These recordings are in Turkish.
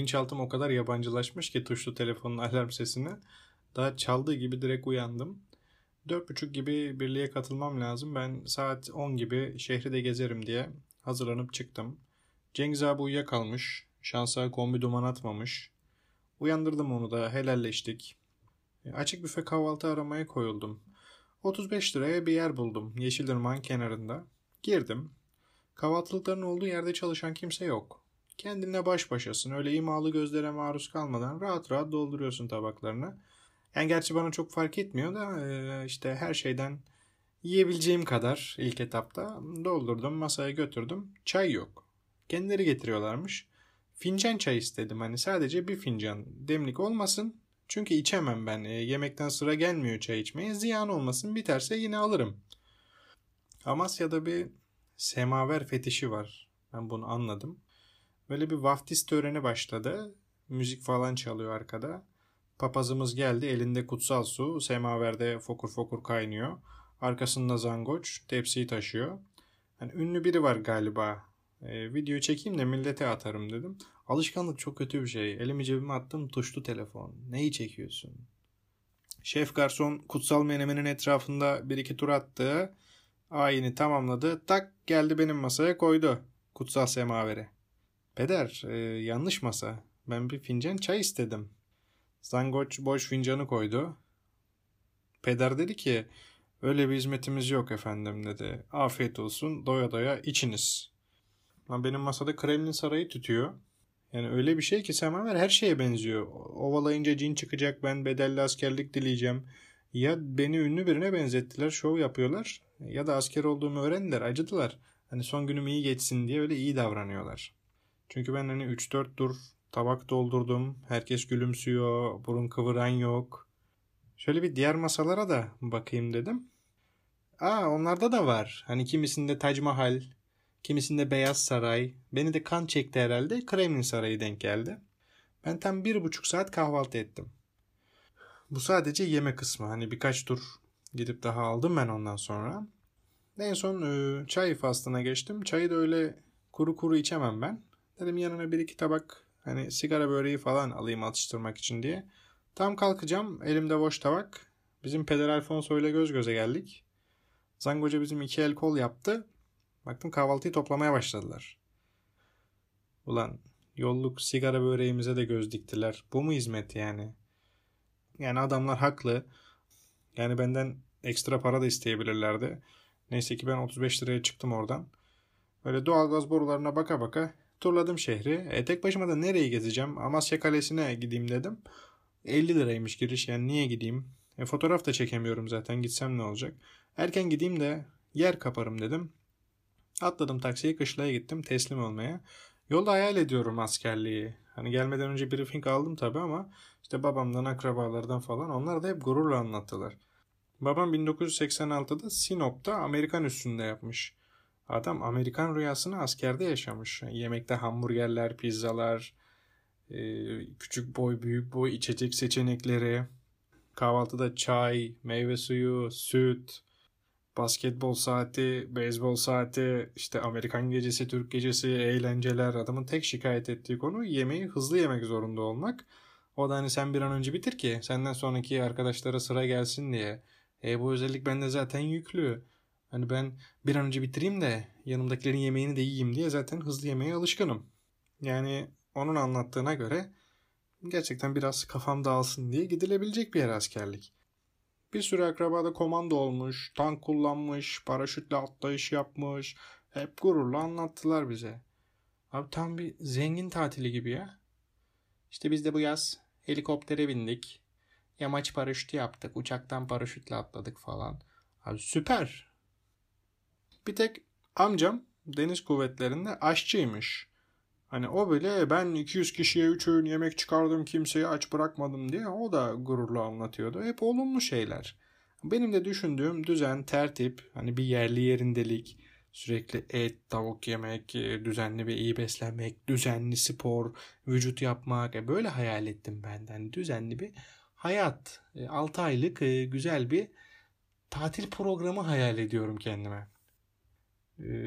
bilinçaltım o kadar yabancılaşmış ki tuşlu telefonun alarm sesine. Daha çaldığı gibi direkt uyandım. 4.30 gibi birliğe katılmam lazım. Ben saat 10 gibi şehri de gezerim diye hazırlanıp çıktım. Cengiz abi uyuyakalmış. Şansa kombi duman atmamış. Uyandırdım onu da helalleştik. E, açık büfe kahvaltı aramaya koyuldum. 35 liraya bir yer buldum Yeşilırmak'ın kenarında. Girdim. Kahvaltılıkların olduğu yerde çalışan kimse yok. Kendine baş başasın. Öyle imalı gözlere maruz kalmadan rahat rahat dolduruyorsun tabaklarını. Yani gerçi bana çok fark etmiyor da e, işte her şeyden yiyebileceğim kadar ilk etapta doldurdum masaya götürdüm. Çay yok. Kendileri getiriyorlarmış. Fincan çay istedim hani sadece bir fincan demlik olmasın. Çünkü içemem ben. E, yemekten sıra gelmiyor çay içmeye. Ziyan olmasın biterse yine alırım. Amasya'da bir semaver fetişi var. Ben bunu anladım. Böyle bir vaftiz töreni başladı. Müzik falan çalıyor arkada. Papazımız geldi elinde kutsal su. Semaverde fokur fokur kaynıyor. Arkasında zangoç tepsiyi taşıyor. Yani ünlü biri var galiba. E, video çekeyim de millete atarım dedim. Alışkanlık çok kötü bir şey. Elimi cebime attım tuşlu telefon. Neyi çekiyorsun? Şef garson kutsal menemenin etrafında bir iki tur attı. Ayini tamamladı. Tak geldi benim masaya koydu. Kutsal semaveri. Peder e, yanlış masa. Ben bir fincan çay istedim. Zangoç boş fincanı koydu. Peder dedi ki öyle bir hizmetimiz yok efendim dedi. Afiyet olsun doya doya içiniz. Benim masada Kremlin sarayı tutuyor. Yani öyle bir şey ki Semaver her şeye benziyor. Ovalayınca cin çıkacak ben bedelli askerlik dileyeceğim. Ya beni ünlü birine benzettiler şov yapıyorlar ya da asker olduğumu öğrendiler acıdılar. Hani son günüm iyi geçsin diye öyle iyi davranıyorlar. Çünkü ben hani 3-4 dur tabak doldurdum. Herkes gülümsüyor. Burun kıvıran yok. Şöyle bir diğer masalara da bakayım dedim. Aa onlarda da var. Hani kimisinde Tac Mahal, kimisinde Beyaz Saray. Beni de kan çekti herhalde. Kremlin Sarayı denk geldi. Ben tam bir buçuk saat kahvaltı ettim. Bu sadece yeme kısmı. Hani birkaç tur gidip daha aldım ben ondan sonra. En son e, çay faslına geçtim. Çayı da öyle kuru kuru içemem ben. Dedim yanına bir iki tabak hani sigara böreği falan alayım atıştırmak için diye. Tam kalkacağım elimde boş tabak. Bizim Peder Alfonso ile göz göze geldik. Zangoca bizim iki el kol yaptı. Baktım kahvaltıyı toplamaya başladılar. Ulan yolluk sigara böreğimize de göz diktiler. Bu mu hizmet yani? Yani adamlar haklı. Yani benden ekstra para da isteyebilirlerdi. Neyse ki ben 35 liraya çıktım oradan. Böyle doğalgaz borularına baka baka turladım şehri. E, tek başıma da nereyi gezeceğim? Amasya Kalesi'ne gideyim dedim. 50 liraymış giriş yani niye gideyim? E, fotoğraf da çekemiyorum zaten gitsem ne olacak? Erken gideyim de yer kaparım dedim. Atladım taksiye kışlaya gittim teslim olmaya. Yolda hayal ediyorum askerliği. Hani gelmeden önce briefing aldım tabi ama işte babamdan, akrabalardan falan onlar da hep gururla anlattılar. Babam 1986'da Sinop'ta Amerikan üstünde yapmış. Adam Amerikan rüyasını askerde yaşamış. Yemekte hamburgerler, pizzalar, küçük boy, büyük boy içecek seçenekleri, kahvaltıda çay, meyve suyu, süt, basketbol saati, beyzbol saati, işte Amerikan gecesi, Türk gecesi, eğlenceler. Adamın tek şikayet ettiği konu yemeği hızlı yemek zorunda olmak. O da hani sen bir an önce bitir ki senden sonraki arkadaşlara sıra gelsin diye. E bu özellik bende zaten yüklü. Hani ben bir an önce bitireyim de yanımdakilerin yemeğini de yiyeyim diye zaten hızlı yemeye alışkınım. Yani onun anlattığına göre gerçekten biraz kafam dağılsın diye gidilebilecek bir yer askerlik. Bir sürü akrabada komando olmuş, tank kullanmış, paraşütle atlayış yapmış. Hep gururla anlattılar bize. Abi tam bir zengin tatili gibi ya. İşte biz de bu yaz helikoptere bindik. Yamaç paraşütü yaptık. Uçaktan paraşütle atladık falan. Abi süper. Bir tek amcam deniz kuvvetlerinde aşçıymış. Hani o bile ben 200 kişiye 3 öğün yemek çıkardım kimseyi aç bırakmadım diye o da gururla anlatıyordu. Hep olumlu şeyler. Benim de düşündüğüm düzen, tertip, hani bir yerli yerindelik, sürekli et, tavuk yemek, e, düzenli ve iyi beslenmek, düzenli spor, vücut yapmak. E, böyle hayal ettim benden. Düzenli bir hayat. 6 e, aylık güzel bir tatil programı hayal ediyorum kendime.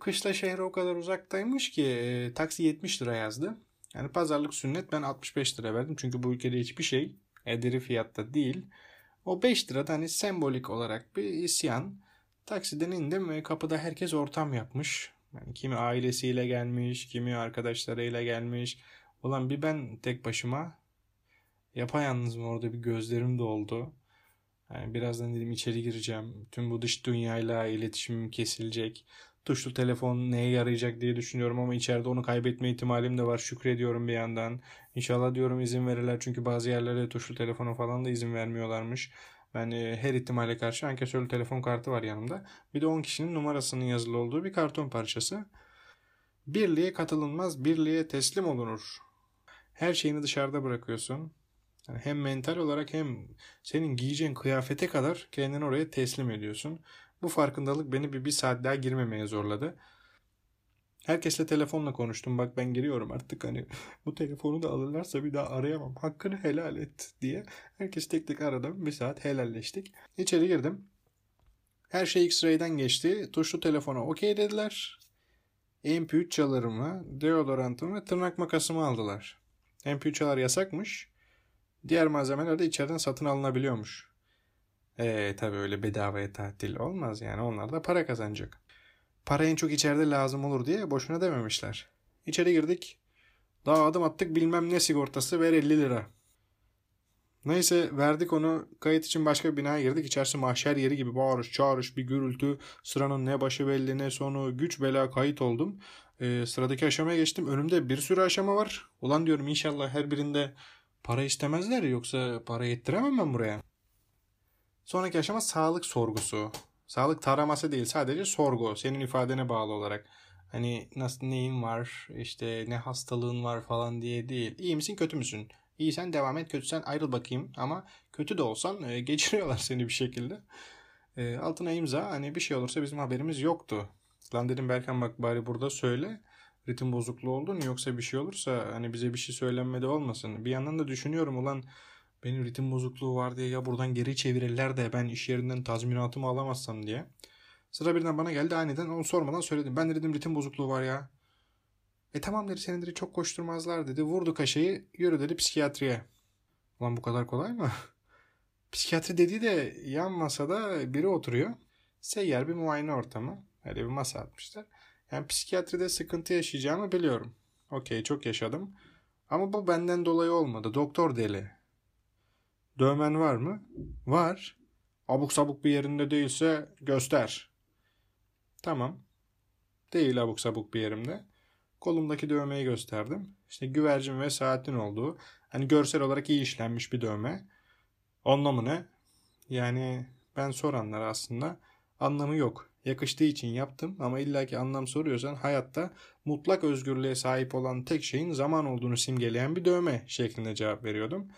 Kışla şehre o kadar uzaktaymış ki taksi 70 lira yazdı. Yani pazarlık sünnet ben 65 lira verdim. Çünkü bu ülkede hiçbir şey ederi fiyatta değil. O 5 lira da hani sembolik olarak bir isyan. Taksiden indim ve kapıda herkes ortam yapmış. Yani kimi ailesiyle gelmiş, kimi arkadaşlarıyla gelmiş. Ulan bir ben tek başıma yapayalnız mı orada bir gözlerim doldu. Yani birazdan dedim içeri gireceğim. Tüm bu dış dünyayla iletişimim kesilecek. Tuşlu telefon neye yarayacak diye düşünüyorum ama içeride onu kaybetme ihtimalim de var. Şükrediyorum bir yandan. İnşallah diyorum izin verirler çünkü bazı yerlerde tuşlu telefonu falan da izin vermiyorlarmış. Ben e, her ihtimale karşı ankesörlü telefon kartı var yanımda. Bir de 10 kişinin numarasının yazılı olduğu bir karton parçası. Birliğe katılınmaz, birliğe teslim olunur. Her şeyini dışarıda bırakıyorsun. Yani hem mental olarak hem senin giyeceğin kıyafete kadar kendini oraya teslim ediyorsun. Bu farkındalık beni bir, bir saat daha girmemeye zorladı. Herkesle telefonla konuştum. Bak ben giriyorum artık hani bu telefonu da alırlarsa bir daha arayamam. Hakkını helal et diye. Herkes tek tek aradım. Bir saat helalleştik. İçeri girdim. Her şey X-Ray'den geçti. Tuşlu telefona okey dediler. MP3 çalarımı, deodorantımı ve tırnak makasımı aldılar. MP3 çalar yasakmış. Diğer malzemeler de içeriden satın alınabiliyormuş. Eee tabi öyle bedavaya tatil olmaz yani onlar da para kazanacak. Para en çok içeride lazım olur diye boşuna dememişler. İçeri girdik. Daha adım attık bilmem ne sigortası ver 50 lira. Neyse verdik onu kayıt için başka bir binaya girdik. İçerisi mahşer yeri gibi bağırış çağırış bir gürültü. Sıranın ne başı belli ne sonu güç bela kayıt oldum. Ee, sıradaki aşamaya geçtim. Önümde bir sürü aşama var. Ulan diyorum inşallah her birinde para istemezler yoksa para yettiremem ben buraya. Sonraki aşama sağlık sorgusu. Sağlık taraması değil sadece sorgu. Senin ifadene bağlı olarak. Hani nasıl neyin var işte ne hastalığın var falan diye değil. İyi misin kötü müsün? İyisen devam et kötüsen ayrıl bakayım. Ama kötü de olsan e, geçiriyorlar seni bir şekilde. E, altına imza hani bir şey olursa bizim haberimiz yoktu. Lan dedim Berkan bak bari burada söyle. Ritim bozukluğu oldun yoksa bir şey olursa hani bize bir şey söylenmedi olmasın. Bir yandan da düşünüyorum ulan benim ritim bozukluğu var diye ya buradan geri çevirirler de ben iş yerinden tazminatımı alamazsam diye. Sıra birden bana geldi aniden onu sormadan söyledim. Ben dedim ritim bozukluğu var ya. E tamam dedi dedi çok koşturmazlar dedi. Vurdu kaşeyi yürü dedi psikiyatriye. Ulan bu kadar kolay mı? Psikiyatri dediği de yan masada biri oturuyor. Seyyar bir muayene ortamı. Öyle bir masa atmışlar. Yani psikiyatride sıkıntı yaşayacağımı biliyorum. Okey çok yaşadım. Ama bu benden dolayı olmadı. Doktor deli. Dövmen var mı? Var. Abuk sabuk bir yerinde değilse göster. Tamam. Değil abuk sabuk bir yerimde. Kolumdaki dövmeyi gösterdim. İşte güvercin ve saatin olduğu. Hani görsel olarak iyi işlenmiş bir dövme. Anlamı ne? Yani ben soranlar aslında anlamı yok. Yakıştığı için yaptım ama illaki anlam soruyorsan hayatta mutlak özgürlüğe sahip olan tek şeyin zaman olduğunu simgeleyen bir dövme şeklinde cevap veriyordum.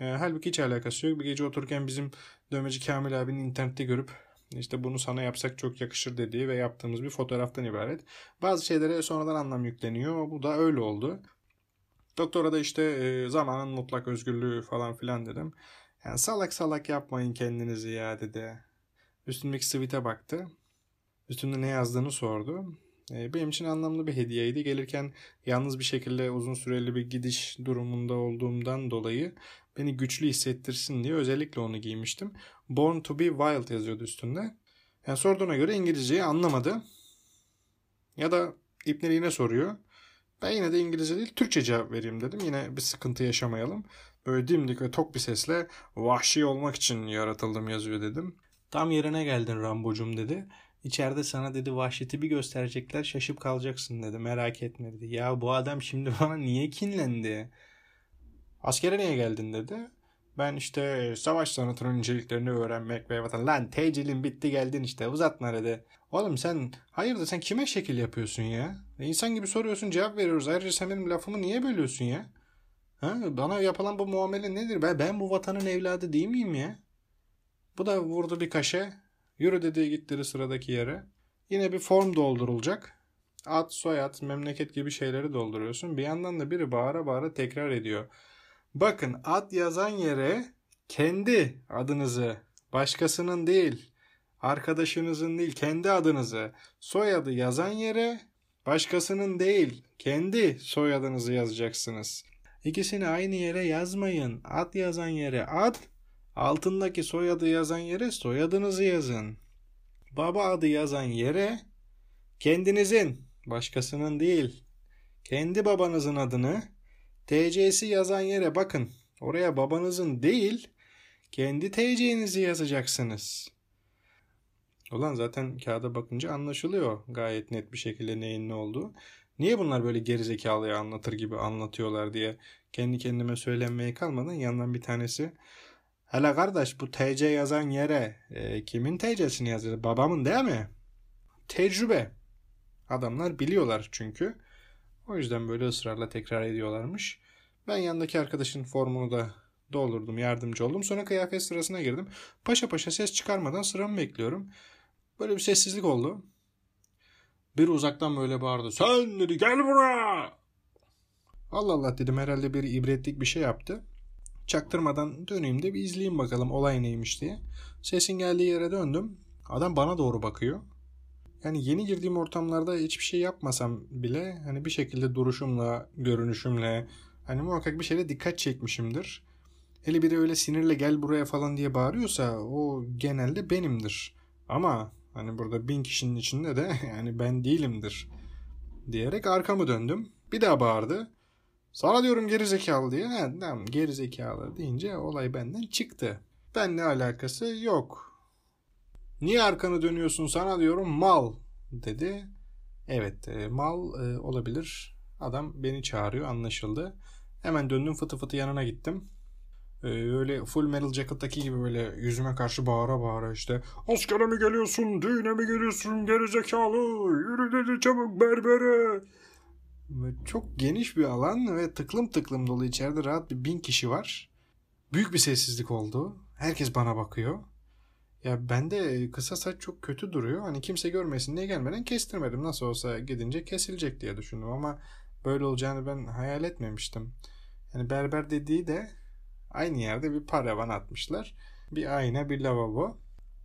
E, halbuki hiç alakası yok. Bir gece otururken bizim dövmeci Kamil abinin internette görüp işte bunu sana yapsak çok yakışır dediği ve yaptığımız bir fotoğraftan ibaret. Bazı şeylere sonradan anlam yükleniyor. Bu da öyle oldu. Doktora da işte e, zamanın mutlak özgürlüğü falan filan dedim. Yani salak salak yapmayın kendinizi ya dedi. Üstündeki tweet'e baktı. Üstünde ne yazdığını sordu. E, benim için anlamlı bir hediyeydi. Gelirken yalnız bir şekilde uzun süreli bir gidiş durumunda olduğumdan dolayı beni güçlü hissettirsin diye özellikle onu giymiştim. Born to be Wild yazıyordu üstünde. Yani sorduğuna göre İngilizceyi anlamadı. Ya da İbneli yine soruyor. Ben yine de İngilizce değil Türkçe cevap vereyim dedim. Yine bir sıkıntı yaşamayalım. Böyle dimdik ve tok bir sesle vahşi olmak için yaratıldım yazıyor dedim. Tam yerine geldin Rambocum dedi. İçeride sana dedi vahşeti bir gösterecekler şaşıp kalacaksın dedi merak etme dedi. Ya bu adam şimdi bana niye kinlendi? Askere niye geldin dedi. Ben işte savaş sanatının inceliklerini öğrenmek ve vatan. Lan tecilin bitti geldin işte uzatma dedi. Oğlum sen hayırdır sen kime şekil yapıyorsun ya? E insan gibi soruyorsun cevap veriyoruz. Ayrıca sen benim lafımı niye bölüyorsun ya? Ha, bana yapılan bu muamele nedir? Ben, ben bu vatanın evladı değil miyim ya? Bu da vurdu bir kaşe. Yürü dedi gitti sıradaki yere. Yine bir form doldurulacak. Ad, soyad, memleket gibi şeyleri dolduruyorsun. Bir yandan da biri bağıra bağıra tekrar ediyor. Bakın ad yazan yere kendi adınızı, başkasının değil, arkadaşınızın değil, kendi adınızı, soyadı yazan yere Başkasının değil, kendi soyadınızı yazacaksınız. İkisini aynı yere yazmayın. Ad yazan yere ad, altındaki soyadı yazan yere soyadınızı yazın. Baba adı yazan yere kendinizin, başkasının değil, kendi babanızın adını TC'si yazan yere bakın. Oraya babanızın değil, kendi TC'nizi yazacaksınız. Ulan zaten kağıda bakınca anlaşılıyor gayet net bir şekilde neyin ne olduğu. Niye bunlar böyle gerizekalıya anlatır gibi anlatıyorlar diye kendi kendime söylenmeye kalmadan yandan bir tanesi Hele kardeş bu TC yazan yere e, kimin TC'sini yazıyor? Babamın değil mi? Tecrübe. Adamlar biliyorlar çünkü. O yüzden böyle ısrarla tekrar ediyorlarmış. Ben yandaki arkadaşın formunu da doldurdum, yardımcı oldum. Sonra kıyafet sırasına girdim. Paşa paşa ses çıkarmadan sıramı bekliyorum. Böyle bir sessizlik oldu. Bir uzaktan böyle bağırdı. Sen dedi gel buraya. Allah Allah dedim herhalde bir ibretlik bir şey yaptı. Çaktırmadan döneyim de bir izleyeyim bakalım olay neymiş diye. Sesin geldiği yere döndüm. Adam bana doğru bakıyor. Yani yeni girdiğim ortamlarda hiçbir şey yapmasam bile hani bir şekilde duruşumla, görünüşümle hani muhakkak bir şeyle dikkat çekmişimdir. Hele biri öyle sinirle gel buraya falan diye bağırıyorsa o genelde benimdir. Ama hani burada bin kişinin içinde de yani ben değilimdir diyerek arkamı döndüm. Bir daha bağırdı. Sana diyorum geri zekalı diye. Ha, tamam geri deyince olay benden çıktı. Benle alakası yok. Niye arkanı dönüyorsun sana diyorum mal dedi. Evet e, mal e, olabilir. Adam beni çağırıyor anlaşıldı. Hemen döndüm fıtı fıtı yanına gittim. Ee, öyle full metal jacket'taki gibi böyle yüzüme karşı bağıra bağıra işte askere mi geliyorsun düğüne mi geliyorsun gerizekalı yürü dedi çabuk berbere çok geniş bir alan ve tıklım tıklım dolu içeride rahat bir bin kişi var. Büyük bir sessizlik oldu. Herkes bana bakıyor. Ya bende kısa saç çok kötü duruyor. Hani kimse görmesin diye gelmeden kestirmedim. Nasıl olsa gidince kesilecek diye düşündüm ama böyle olacağını ben hayal etmemiştim. Yani berber dediği de aynı yerde bir paravan atmışlar. Bir ayna, bir lavabo.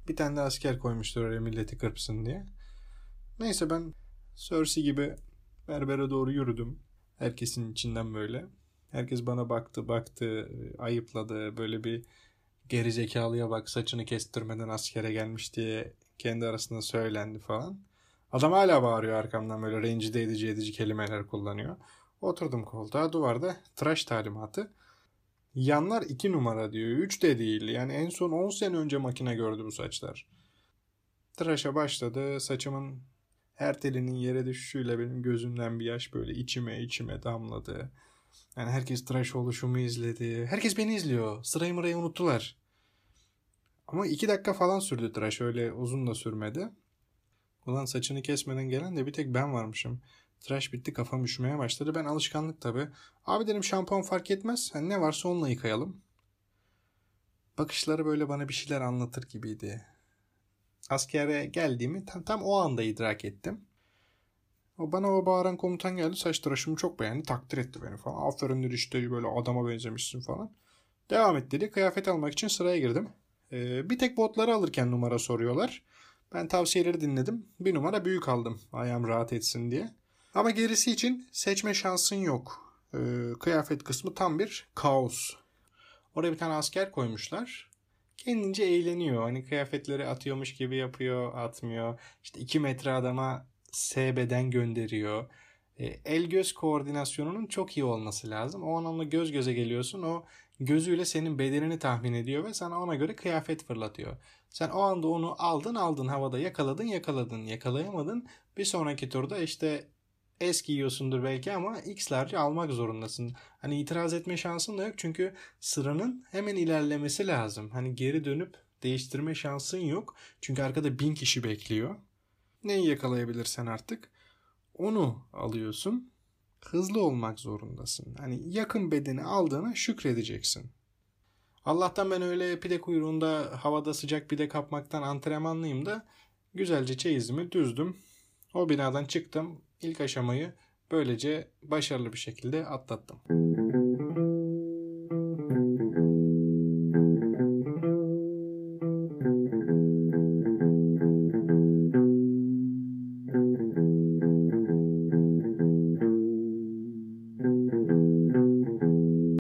Bir tane de asker koymuşlar oraya milleti kırpsın diye. Neyse ben Cersei gibi berbere doğru yürüdüm. Herkesin içinden böyle. Herkes bana baktı, baktı, ayıpladı. Böyle bir geri zekalıya bak saçını kestirmeden askere gelmiş diye kendi arasında söylendi falan. Adam hala bağırıyor arkamdan böyle rencide edici edici kelimeler kullanıyor. Oturdum koltuğa duvarda tıraş talimatı. Yanlar 2 numara diyor. 3 de değil. Yani en son 10 sene önce makine gördü bu saçlar. Tıraşa başladı. Saçımın her telinin yere düşüşüyle benim gözümden bir yaş böyle içime içime damladı. Yani herkes tıraş oluşumu izledi. Herkes beni izliyor. Sırayı mırayı unuttular. Ama iki dakika falan sürdü tıraş. Öyle uzun da sürmedi. Ulan saçını kesmeden gelen de bir tek ben varmışım. Tıraş bitti kafam üşümeye başladı. Ben alışkanlık tabi. Abi dedim şampuan fark etmez. Hani ne varsa onunla yıkayalım. Bakışları böyle bana bir şeyler anlatır gibiydi. Askere geldiğimi tam, tam o anda idrak ettim. Bana o bağıran komutan geldi. Saç tıraşımı çok beğendi. Takdir etti beni falan. Aferin dedi işte böyle adama benzemişsin falan. Devam et dedi. Kıyafet almak için sıraya girdim. Ee, bir tek botları alırken numara soruyorlar. Ben tavsiyeleri dinledim. Bir numara büyük aldım. Ayağım rahat etsin diye. Ama gerisi için seçme şansın yok. Ee, kıyafet kısmı tam bir kaos. Oraya bir tane asker koymuşlar. Kendince eğleniyor. Hani kıyafetleri atıyormuş gibi yapıyor, atmıyor. İşte iki metre adama S beden gönderiyor. E, el göz koordinasyonunun çok iyi olması lazım. O an onunla göz göze geliyorsun. O gözüyle senin bedenini tahmin ediyor ve sana ona göre kıyafet fırlatıyor. Sen o anda onu aldın aldın havada yakaladın yakaladın yakalayamadın. Bir sonraki turda işte S giyiyorsundur belki ama X'lerce almak zorundasın. Hani itiraz etme şansın da yok çünkü sıranın hemen ilerlemesi lazım. Hani geri dönüp değiştirme şansın yok. Çünkü arkada bin kişi bekliyor. Neyi yakalayabilirsen artık onu alıyorsun. Hızlı olmak zorundasın. Hani yakın bedeni aldığına şükredeceksin. Allah'tan ben öyle pide kuyruğunda havada sıcak pide kapmaktan antrenmanlıyım da güzelce çeyizimi düzdüm. O binadan çıktım. İlk aşamayı böylece başarılı bir şekilde atlattım.